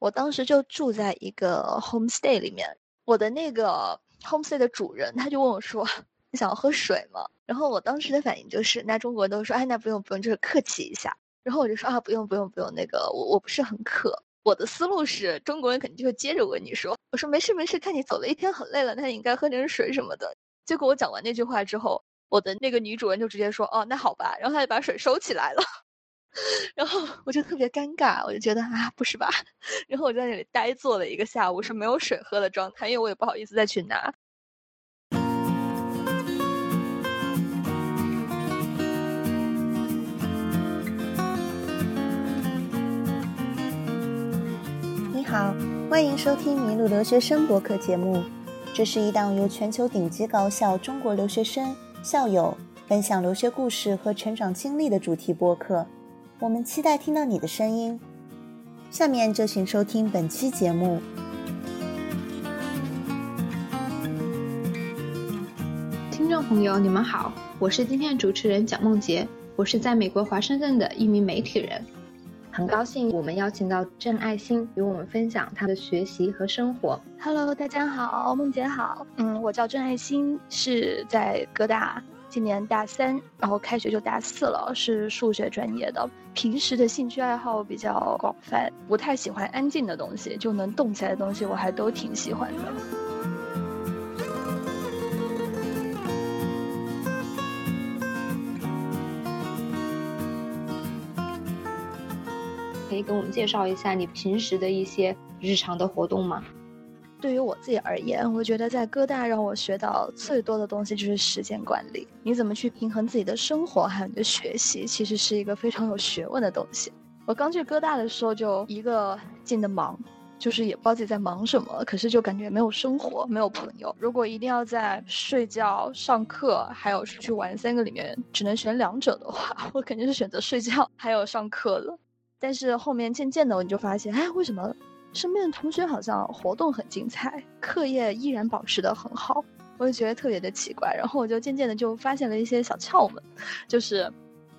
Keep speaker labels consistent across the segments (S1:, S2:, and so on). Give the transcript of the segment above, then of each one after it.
S1: 我当时就住在一个 homestay 里面，我的那个 homestay 的主人他就问我说：“你想要喝水吗？”然后我当时的反应就是，那中国人都说：“哎，那不用不用，就是客气一下。”然后我就说：“啊，不用不用不用，那个我我不是很渴。”我的思路是中国人肯定就会接着问你说：“我说没事没事，看你走了一天很累了，那你应该喝点水什么的。”结果我讲完那句话之后，我的那个女主人就直接说：“哦，那好吧。”然后她就把水收起来了。然后我就特别尴尬，我就觉得啊，不是吧？然后我就在那里呆坐了一个下午，是没有水喝的状态，因为我也不好意思再去拿。
S2: 你好，欢迎收听《迷路留学生》博客节目，这是一档由全球顶级高校中国留学生校友分享留学故事和成长经历的主题播客。我们期待听到你的声音，下面就请收听本期节目。
S3: 听众朋友，你们好，我是今天的主持人蒋梦洁，我是在美国华盛顿的一名媒体人，很高兴我们邀请到郑爱心与我们分享她的学习和生活。
S1: Hello，大家好，梦洁好，嗯，我叫郑爱心，是在哥大。今年大三，然后开学就大四了，是数学专业的。平时的兴趣爱好比较广泛，不太喜欢安静的东西，就能动起来的东西我还都挺喜欢的。
S3: 可以给我们介绍一下你平时的一些日常的活动吗？
S1: 对于我自己而言，我觉得在哥大让我学到最多的东西就是时间管理。你怎么去平衡自己的生活还有你的学习，其实是一个非常有学问的东西。我刚去哥大的时候就一个劲的忙，就是也不知道自己在忙什么，可是就感觉没有生活，没有朋友。如果一定要在睡觉、上课还有出去玩三个里面只能选两者的话，我肯定是选择睡觉还有上课了。但是后面渐渐的，我就发现，哎，为什么？身边的同学好像活动很精彩，课业依然保持得很好，我就觉得特别的奇怪。然后我就渐渐的就发现了一些小窍门，就是，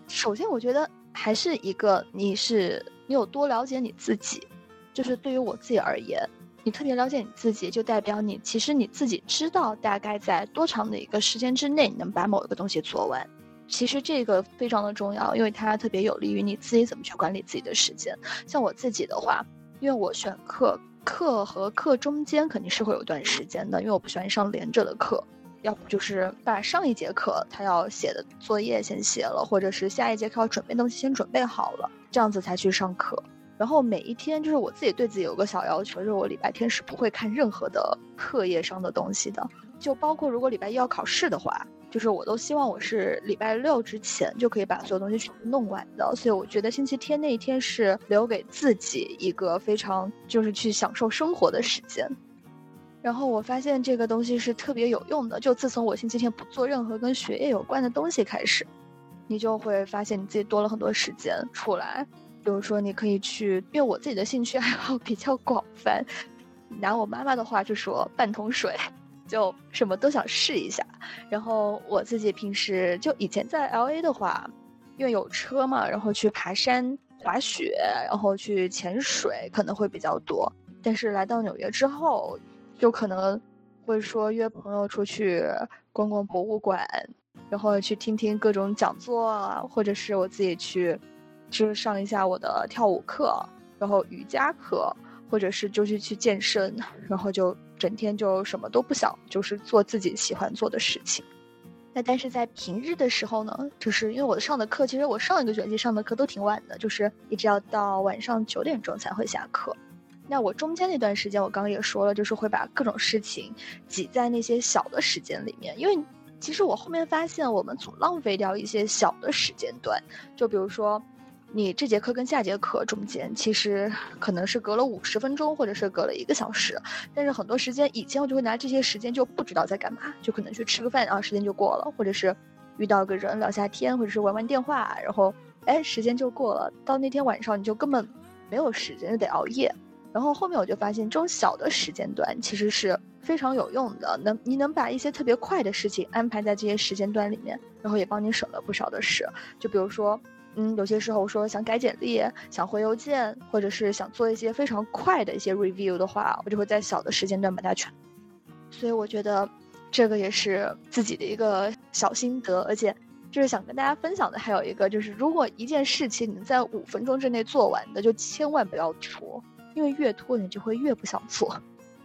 S1: 首先我觉得还是一个你是你有多了解你自己，就是对于我自己而言，你特别了解你自己，就代表你其实你自己知道大概在多长的一个时间之内你能把某一个东西做完。其实这个非常的重要，因为它特别有利于你自己怎么去管理自己的时间。像我自己的话。因为我选课，课和课中间肯定是会有段时间的，因为我不喜欢上连着的课，要不就是把上一节课他要写的作业先写了，或者是下一节课要准备东西先准备好了，这样子才去上课。然后每一天就是我自己对自己有个小要求，就是我礼拜天是不会看任何的课业上的东西的，就包括如果礼拜一要考试的话。就是我都希望我是礼拜六之前就可以把所有东西全部弄完的，所以我觉得星期天那一天是留给自己一个非常就是去享受生活的时间。然后我发现这个东西是特别有用的，就自从我星期天不做任何跟学业有关的东西开始，你就会发现你自己多了很多时间出来。比如说你可以去，因为我自己的兴趣爱好比较广泛，拿我妈妈的话就说半桶水。就什么都想试一下，然后我自己平时就以前在 L A 的话，因为有车嘛，然后去爬山、滑雪，然后去潜水可能会比较多。但是来到纽约之后，就可能会说约朋友出去逛逛博物馆，然后去听听各种讲座啊，或者是我自己去，就是上一下我的跳舞课，然后瑜伽课，或者是就是去健身，然后就。整天就什么都不想，就是做自己喜欢做的事情。那但是在平日的时候呢，就是因为我上的课，其实我上一个学期上的课都挺晚的，就是一直要到晚上九点钟才会下课。那我中间那段时间，我刚刚也说了，就是会把各种事情挤在那些小的时间里面，因为其实我后面发现，我们总浪费掉一些小的时间段，就比如说。你这节课跟下节课中间，其实可能是隔了五十分钟，或者是隔了一个小时，但是很多时间以前我就会拿这些时间就不知道在干嘛，就可能去吃个饭，然后时间就过了，或者是遇到个人聊下天，或者是玩玩电话，然后哎时间就过了，到那天晚上你就根本没有时间，就得熬夜。然后后面我就发现这种小的时间段其实是非常有用的，能你能把一些特别快的事情安排在这些时间段里面，然后也帮你省了不少的事。就比如说。嗯，有些时候说想改简历、想回邮件，或者是想做一些非常快的一些 review 的话，我就会在小的时间段把它全。所以我觉得这个也是自己的一个小心得，而且就是想跟大家分享的还有一个就是，如果一件事情你在五分钟之内做完的，就千万不要拖，因为越拖你就会越不想做。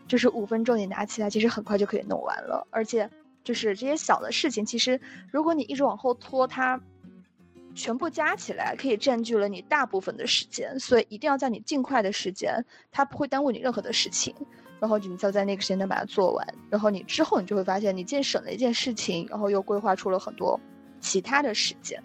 S1: 就是五分钟你拿起来，其实很快就可以弄完了，而且就是这些小的事情，其实如果你一直往后拖，它。全部加起来可以占据了你大部分的时间，所以一定要在你尽快的时间，它不会耽误你任何的事情，然后你就在那个时间段把它做完，然后你之后你就会发现你既省了一件事情，然后又规划出了很多其他的时间。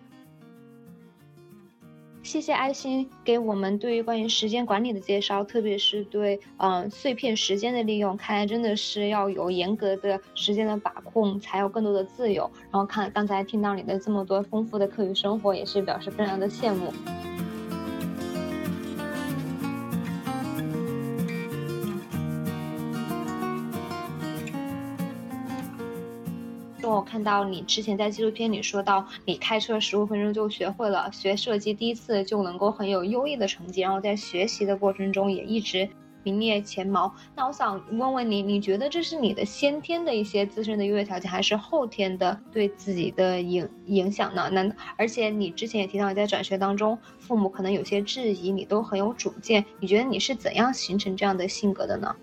S3: 谢谢爱心给我们对于关于时间管理的介绍，特别是对嗯碎片时间的利用，看来真的是要有严格的时间的把控，才有更多的自由。然后看刚才听到你的这么多丰富的课余生活，也是表示非常的羡慕。我看到你之前在纪录片里说到，你开车十五分钟就学会了，学设计第一次就能够很有优异的成绩，然后在学习的过程中也一直名列前茅。那我想问问你，你觉得这是你的先天的一些自身的优越条件，还是后天的对自己的影影响呢？那而且你之前也提到你在转学当中，父母可能有些质疑，你都很有主见，你觉得你是怎样形成这样的性格的呢？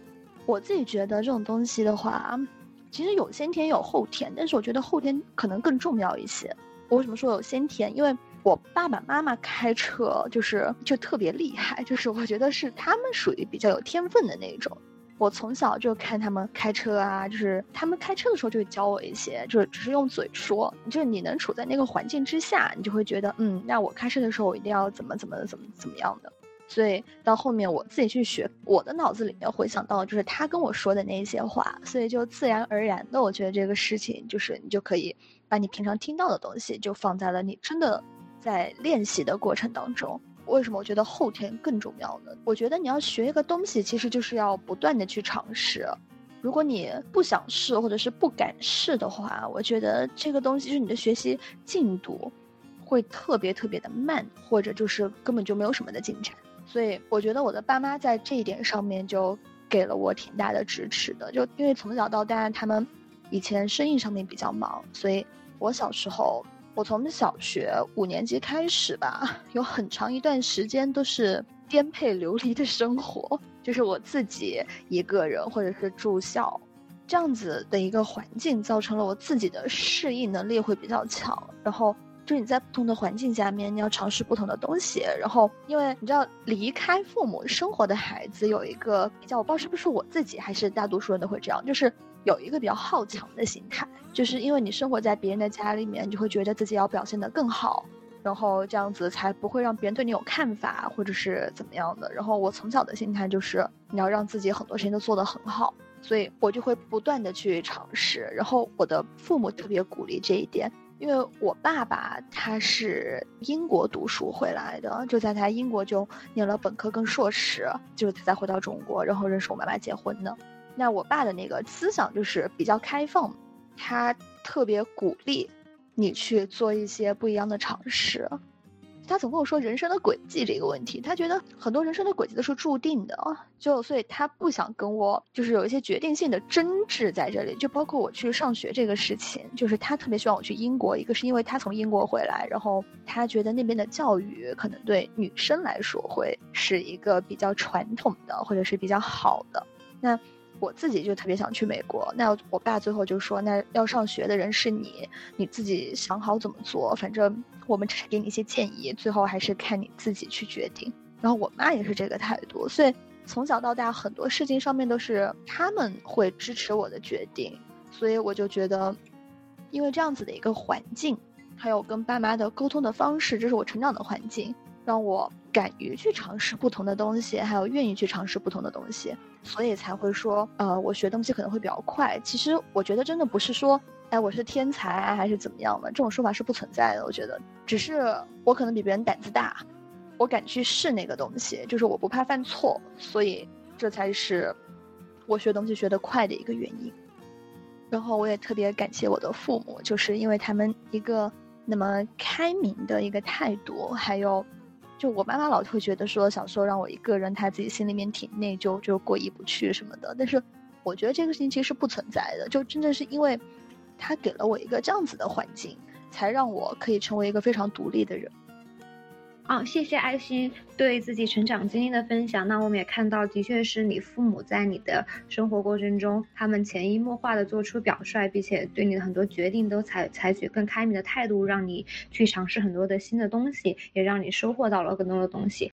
S1: 我自己觉得这种东西的话。其实有先天有后天，但是我觉得后天可能更重要一些。我为什么说有先天？因为我爸爸妈妈开车就是就特别厉害，就是我觉得是他们属于比较有天分的那种。我从小就看他们开车啊，就是他们开车的时候就会教我一些，就是只是用嘴说，就是你能处在那个环境之下，你就会觉得，嗯，那我开车的时候我一定要怎么怎么怎么怎么样的。所以到后面我自己去学，我的脑子里面回想到就是他跟我说的那些话，所以就自然而然的，我觉得这个事情就是你就可以把你平常听到的东西就放在了你真的在练习的过程当中。为什么我觉得后天更重要呢？我觉得你要学一个东西，其实就是要不断的去尝试。如果你不想试或者是不敢试的话，我觉得这个东西就是你的学习进度会特别特别的慢，或者就是根本就没有什么的进展。所以我觉得我的爸妈在这一点上面就给了我挺大的支持的，就因为从小到大他们以前生意上面比较忙，所以我小时候，我从小学五年级开始吧，有很长一段时间都是颠沛流离的生活，就是我自己一个人或者是住校，这样子的一个环境，造成了我自己的适应能力会比较强，然后。就是你在不同的环境下面，你要尝试不同的东西。然后，因为你知道，离开父母生活的孩子有一个比较，我不知道是不是我自己，还是大多数人都会这样，就是有一个比较好强的心态。就是因为你生活在别人的家里面，你就会觉得自己要表现得更好，然后这样子才不会让别人对你有看法，或者是怎么样的。然后我从小的心态就是你要让自己很多事情都做得很好，所以我就会不断的去尝试。然后我的父母特别鼓励这一点。因为我爸爸他是英国读书回来的，就在他英国就念了本科跟硕士，就他再回到中国，然后认识我妈妈结婚的。那我爸的那个思想就是比较开放，他特别鼓励你去做一些不一样的尝试。他总跟我说人生的轨迹这个问题，他觉得很多人生的轨迹都是注定的，就所以他不想跟我就是有一些决定性的争执在这里，就包括我去上学这个事情，就是他特别希望我去英国，一个是因为他从英国回来，然后他觉得那边的教育可能对女生来说会是一个比较传统的或者是比较好的，那。我自己就特别想去美国，那我爸最后就说，那要上学的人是你，你自己想好怎么做，反正我们只是给你一些建议，最后还是看你自己去决定。然后我妈也是这个态度，所以从小到大很多事情上面都是他们会支持我的决定，所以我就觉得，因为这样子的一个环境，还有跟爸妈的沟通的方式，这是我成长的环境。让我敢于去尝试不同的东西，还有愿意去尝试不同的东西，所以才会说，呃，我学东西可能会比较快。其实我觉得真的不是说，哎，我是天才，还是怎么样的，这种说法是不存在的。我觉得只是我可能比别人胆子大，我敢去试那个东西，就是我不怕犯错，所以这才是我学东西学得快的一个原因。然后我也特别感谢我的父母，就是因为他们一个。那么开明的一个态度，还有，就我妈妈老会觉得说，小时候让我一个人，她自己心里面挺内疚，就过意不去什么的。但是，我觉得这个事情其实不存在的，就真正是因为，她给了我一个这样子的环境，才让我可以成为一个非常独立的人。
S3: 啊，谢谢爱心对自己成长经历的分享。那我们也看到，的确是你父母在你的生活过程中，他们潜移默化的做出表率，并且对你的很多决定都采采取更开明的态度，让你去尝试很多的新的东西，也让你收获到了更多的东西。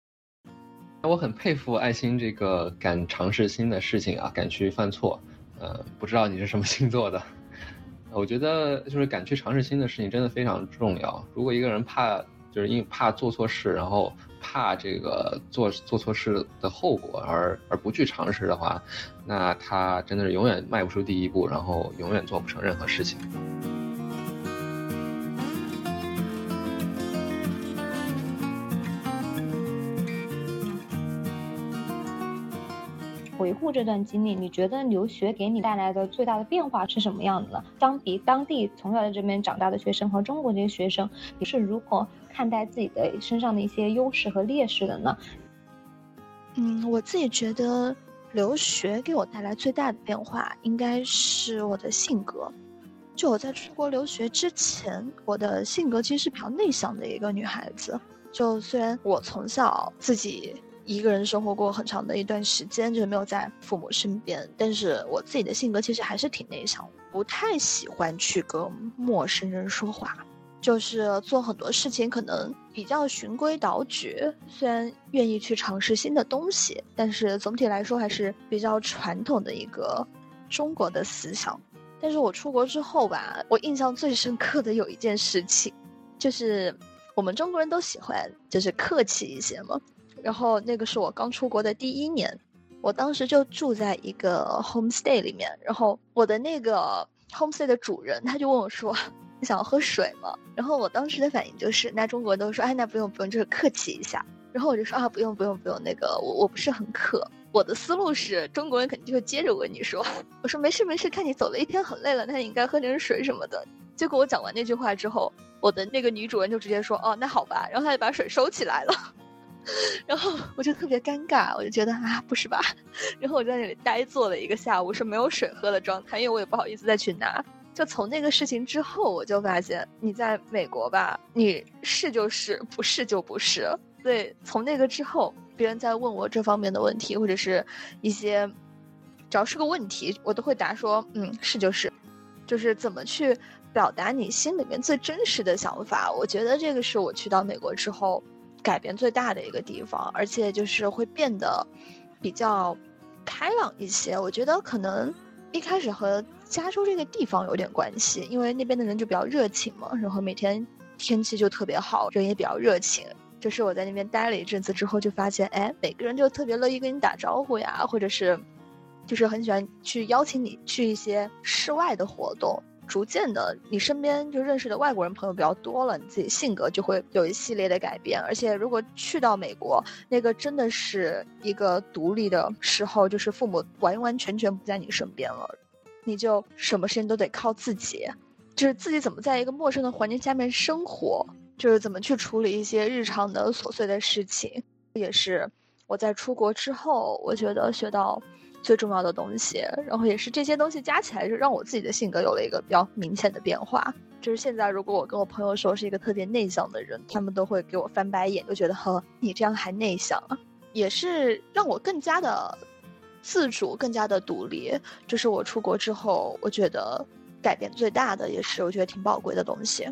S4: 那我很佩服爱心这个敢尝试新的事情啊，敢去犯错。呃，不知道你是什么星座的？我觉得就是敢去尝试新的事情真的非常重要。如果一个人怕。就是因为怕做错事，然后怕这个做做错事的后果，而而不去尝试的话，那他真的是永远迈不出第一步，然后永远做不成任何事情。
S3: 回顾这段经历，你觉得留学给你带来的最大的变化是什么样的呢？相比当地从小在这边长大的学生和中国这些学生，你是如何看待自己的身上的一些优势和劣势的呢？
S1: 嗯，我自己觉得留学给我带来最大的变化应该是我的性格。就我在出国留学之前，我的性格其实是比较内向的一个女孩子。就虽然我从小自己。一个人生活过很长的一段时间，就是没有在父母身边。但是我自己的性格其实还是挺内向，不太喜欢去跟陌生人说话，就是做很多事情可能比较循规蹈矩。虽然愿意去尝试新的东西，但是总体来说还是比较传统的一个中国的思想。但是我出国之后吧，我印象最深刻的有一件事情，就是我们中国人都喜欢就是客气一些嘛。然后那个是我刚出国的第一年，我当时就住在一个 homestay 里面。然后我的那个 homestay 的主人他就问我说：“你想要喝水吗？”然后我当时的反应就是，那中国人都说：“哎，那不用不用，就是客气一下。”然后我就说：“啊，不用不用不用，那个我我不是很渴。”我的思路是中国人肯定就会接着问你说：“ 我说没事没事，看你走了一天很累了，那你应该喝点水什么的。”结果我讲完那句话之后，我的那个女主人就直接说：“哦，那好吧。”然后她就把水收起来了。然后我就特别尴尬，我就觉得啊，不是吧？然后我在那里呆坐了一个下午，是没有水喝的状态，因为我也不好意思再去拿。就从那个事情之后，我就发现你在美国吧，你是就是，不是就不是。对，从那个之后，别人在问我这方面的问题，或者是一些只要是个问题，我都会答说，嗯，是就是，就是怎么去表达你心里面最真实的想法。我觉得这个是我去到美国之后。改变最大的一个地方，而且就是会变得比较开朗一些。我觉得可能一开始和加州这个地方有点关系，因为那边的人就比较热情嘛，然后每天天气就特别好，人也比较热情。就是我在那边待了一阵子之后，就发现，哎，每个人就特别乐意跟你打招呼呀，或者是就是很喜欢去邀请你去一些室外的活动。逐渐的，你身边就认识的外国人朋友比较多了，你自己性格就会有一系列的改变。而且，如果去到美国，那个真的是一个独立的时候，就是父母完完全全不在你身边了，你就什么事情都得靠自己，就是自己怎么在一个陌生的环境下面生活，就是怎么去处理一些日常的琐碎的事情，也是我在出国之后，我觉得学到。最重要的东西，然后也是这些东西加起来，就让我自己的性格有了一个比较明显的变化。就是现在，如果我跟我朋友说是一个特别内向的人，他们都会给我翻白眼，就觉得呵，你这样还内向，也是让我更加的自主，更加的独立。这是我出国之后，我觉得改变最大的，也是我觉得挺宝贵的东西。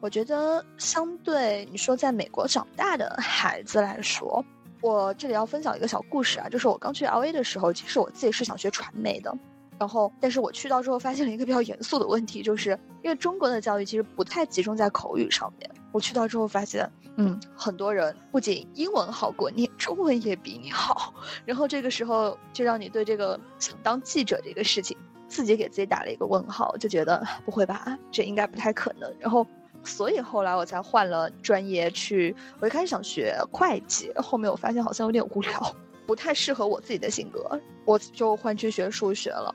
S1: 我觉得相对你说在美国长大的孩子来说。我这里要分享一个小故事啊，就是我刚去 L A 的时候，其实我自己是想学传媒的，然后，但是我去到之后发现了一个比较严肃的问题，就是因为中国的教育其实不太集中在口语上面。我去到之后发现，嗯，很多人不仅英文好过你，中文也比你好，然后这个时候就让你对这个想当记者这个事情，自己给自己打了一个问号，就觉得不会吧，这应该不太可能，然后。所以后来我才换了专业去，我一开始想学会计，后面我发现好像有点无聊，不太适合我自己的性格，我就换去学数学了。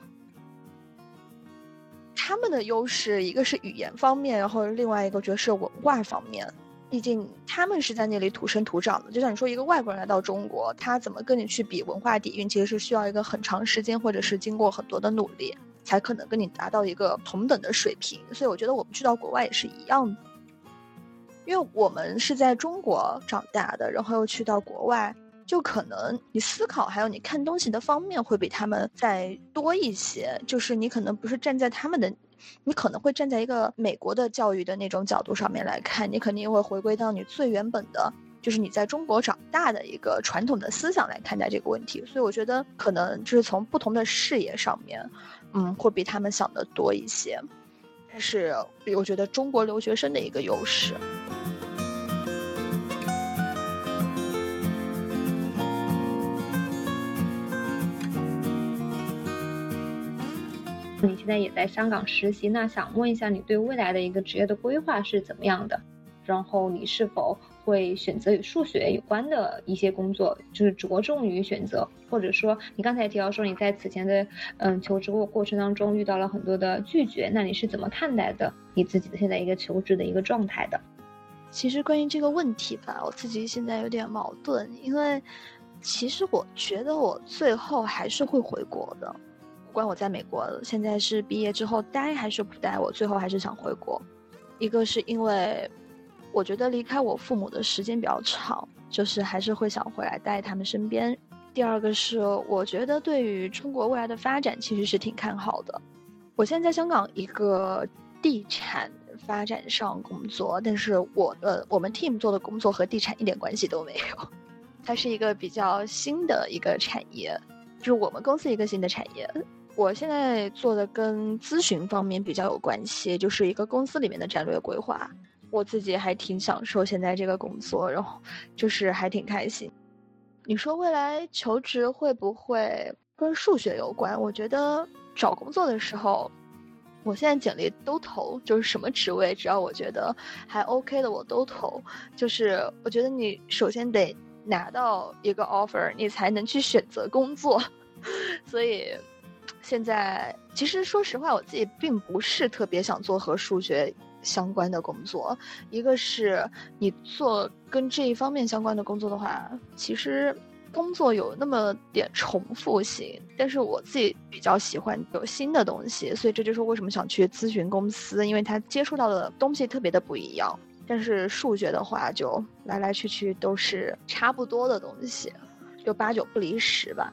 S1: 他们的优势一个是语言方面，然后另外一个就是文化方面。毕竟他们是在那里土生土长的，就像你说，一个外国人来到中国，他怎么跟你去比文化底蕴，其实是需要一个很长时间，或者是经过很多的努力，才可能跟你达到一个同等的水平。所以我觉得我们去到国外也是一样的，因为我们是在中国长大的，然后又去到国外，就可能你思考还有你看东西的方面会比他们再多一些，就是你可能不是站在他们的。你可能会站在一个美国的教育的那种角度上面来看，你肯定会回归到你最原本的，就是你在中国长大的一个传统的思想来看待这个问题。所以我觉得可能就是从不同的视野上面，嗯，会比他们想的多一些。这是我觉得中国留学生的一个优势。
S3: 你现在也在香港实习，那想问一下你对未来的一个职业的规划是怎么样的？然后你是否会选择与数学有关的一些工作，就是着重于选择，或者说你刚才提到说你在此前的嗯求职过过程当中遇到了很多的拒绝，那你是怎么看待的你自己的现在一个求职的一个状态的？
S1: 其实关于这个问题吧，我自己现在有点矛盾，因为其实我觉得我最后还是会回国的。不管我在美国现在是毕业之后待还是不待，我最后还是想回国。一个是因为我觉得离开我父母的时间比较长，就是还是会想回来待他们身边。第二个是我觉得对于中国未来的发展其实是挺看好的。我现在在香港一个地产发展上工作，但是我的我们 team 做的工作和地产一点关系都没有，它是一个比较新的一个产业，就是我们公司一个新的产业。我现在做的跟咨询方面比较有关系，就是一个公司里面的战略规划。我自己还挺享受现在这个工作，然后就是还挺开心。你说未来求职会不会跟数学有关？我觉得找工作的时候，我现在简历都投，就是什么职位，只要我觉得还 OK 的我都投。就是我觉得你首先得拿到一个 offer，你才能去选择工作，所以。现在其实说实话，我自己并不是特别想做和数学相关的工作。一个是你做跟这一方面相关的工作的话，其实工作有那么点重复性。但是我自己比较喜欢有新的东西，所以这就是为什么想去咨询公司，因为他接触到的东西特别的不一样。但是数学的话，就来来去去都是差不多的东西，就八九不离十吧。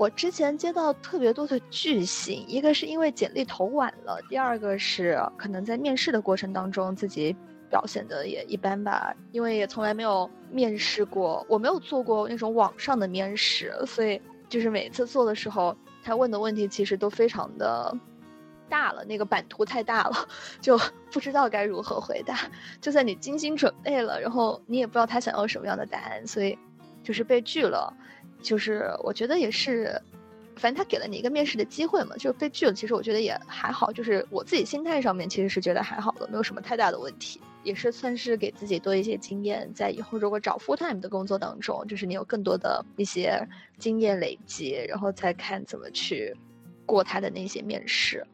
S1: 我之前接到特别多的拒信，一个是因为简历投晚了，第二个是可能在面试的过程当中自己表现的也一般吧，因为也从来没有面试过，我没有做过那种网上的面试，所以就是每次做的时候，他问的问题其实都非常的大了，那个版图太大了，就不知道该如何回答。就算你精心准备了，然后你也不知道他想要什么样的答案，所以就是被拒了。就是我觉得也是，反正他给了你一个面试的机会嘛，就被拒了。其实我觉得也还好，就是我自己心态上面其实是觉得还好的，没有什么太大的问题，也是算是给自己多一些经验，在以后如果找 full time 的工作当中，就是你有更多的一些经验累积，然后再看怎么去过他的那些面试。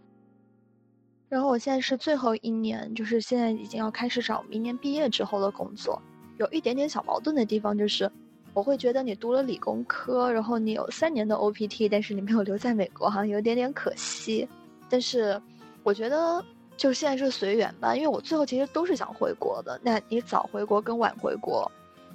S1: 然后我现在是最后一年，就是现在已经要开始找明年毕业之后的工作，有一点点小矛盾的地方就是。我会觉得你读了理工科，然后你有三年的 OPT，但是你没有留在美国，好像有点点可惜。但是，我觉得就现在是随缘吧，因为我最后其实都是想回国的。那你早回国跟晚回国，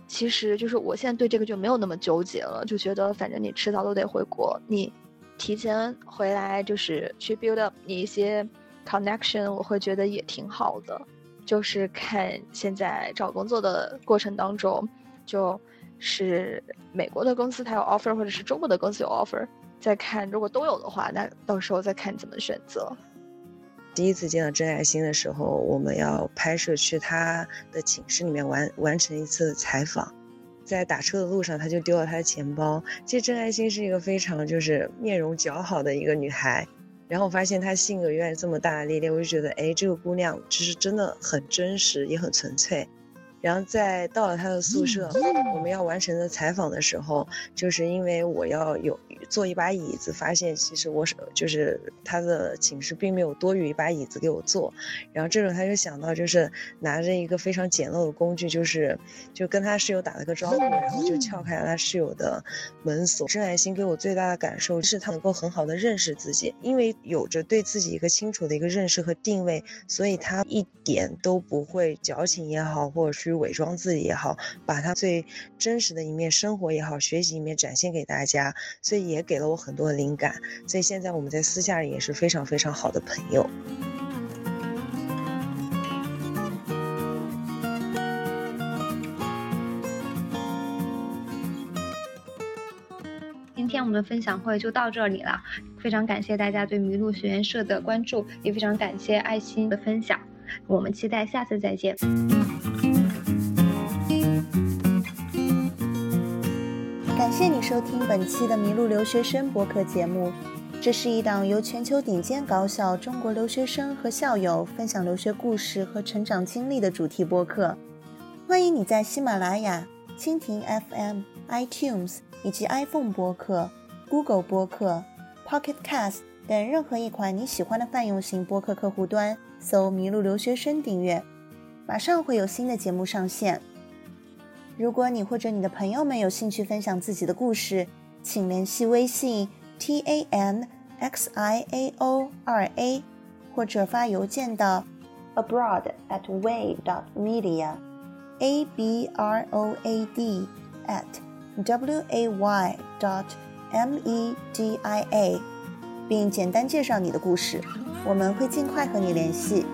S1: 其实就是我现在对这个就没有那么纠结了，就觉得反正你迟早都得回国，你提前回来就是去 build up 你一些 connection，我会觉得也挺好的。就是看现在找工作的过程当中，就。是美国的公司他有 offer，或者是中国的公司有 offer，再看如果都有的话，那到时候再看怎么选择。
S5: 第一次见到郑爱星的时候，我们要拍摄去他的寝室里面完完成一次采访，在打车的路上他就丢了他的钱包。其实郑爱星是一个非常就是面容姣好的一个女孩，然后我发现她性格原来这么大大咧咧，我就觉得哎，这个姑娘其实真的很真实，也很纯粹。然后在到了他的宿舍，我们要完成的采访的时候，就是因为我要有坐一把椅子，发现其实我是就是他的寝室并没有多余一把椅子给我坐，然后这种他就想到就是拿着一个非常简陋的工具，就是就跟他室友打了个招呼，然后就撬开了他室友的门锁。郑爱心给我最大的感受是他能够很好的认识自己，因为有着对自己一个清楚的一个认识和定位，所以他一点都不会矫情也好，或者去伪装自己也好，把他最真实的一面、生活也好、学习一面展现给大家，所以也给了我很多的灵感。所以现在我们在私下也是非常非常好的朋友。
S3: 今天我们的分享会就到这里了，非常感谢大家对麋鹿学员社的关注，也非常感谢爱心的分享，我们期待下次再见。
S2: 感谢你收听本期的麋鹿留学生播客节目，这是一档由全球顶尖高校中国留学生和校友分享留学故事和成长经历的主题播客。欢迎你在喜马拉雅、蜻蜓 FM、iTunes 以及 iPhone 播客、Google 播客、Pocket Cast 等任何一款你喜欢的泛用型播客客户端搜“麋鹿留学生”订阅，马上会有新的节目上线。如果你或者你的朋友们有兴趣分享自己的故事，请联系微信 t a n x i a o 二 a，或者发邮件到 abroad at way dot media a b r o a d at w a y dot m e d i a，并简单介绍你的故事，我们会尽快和你联系。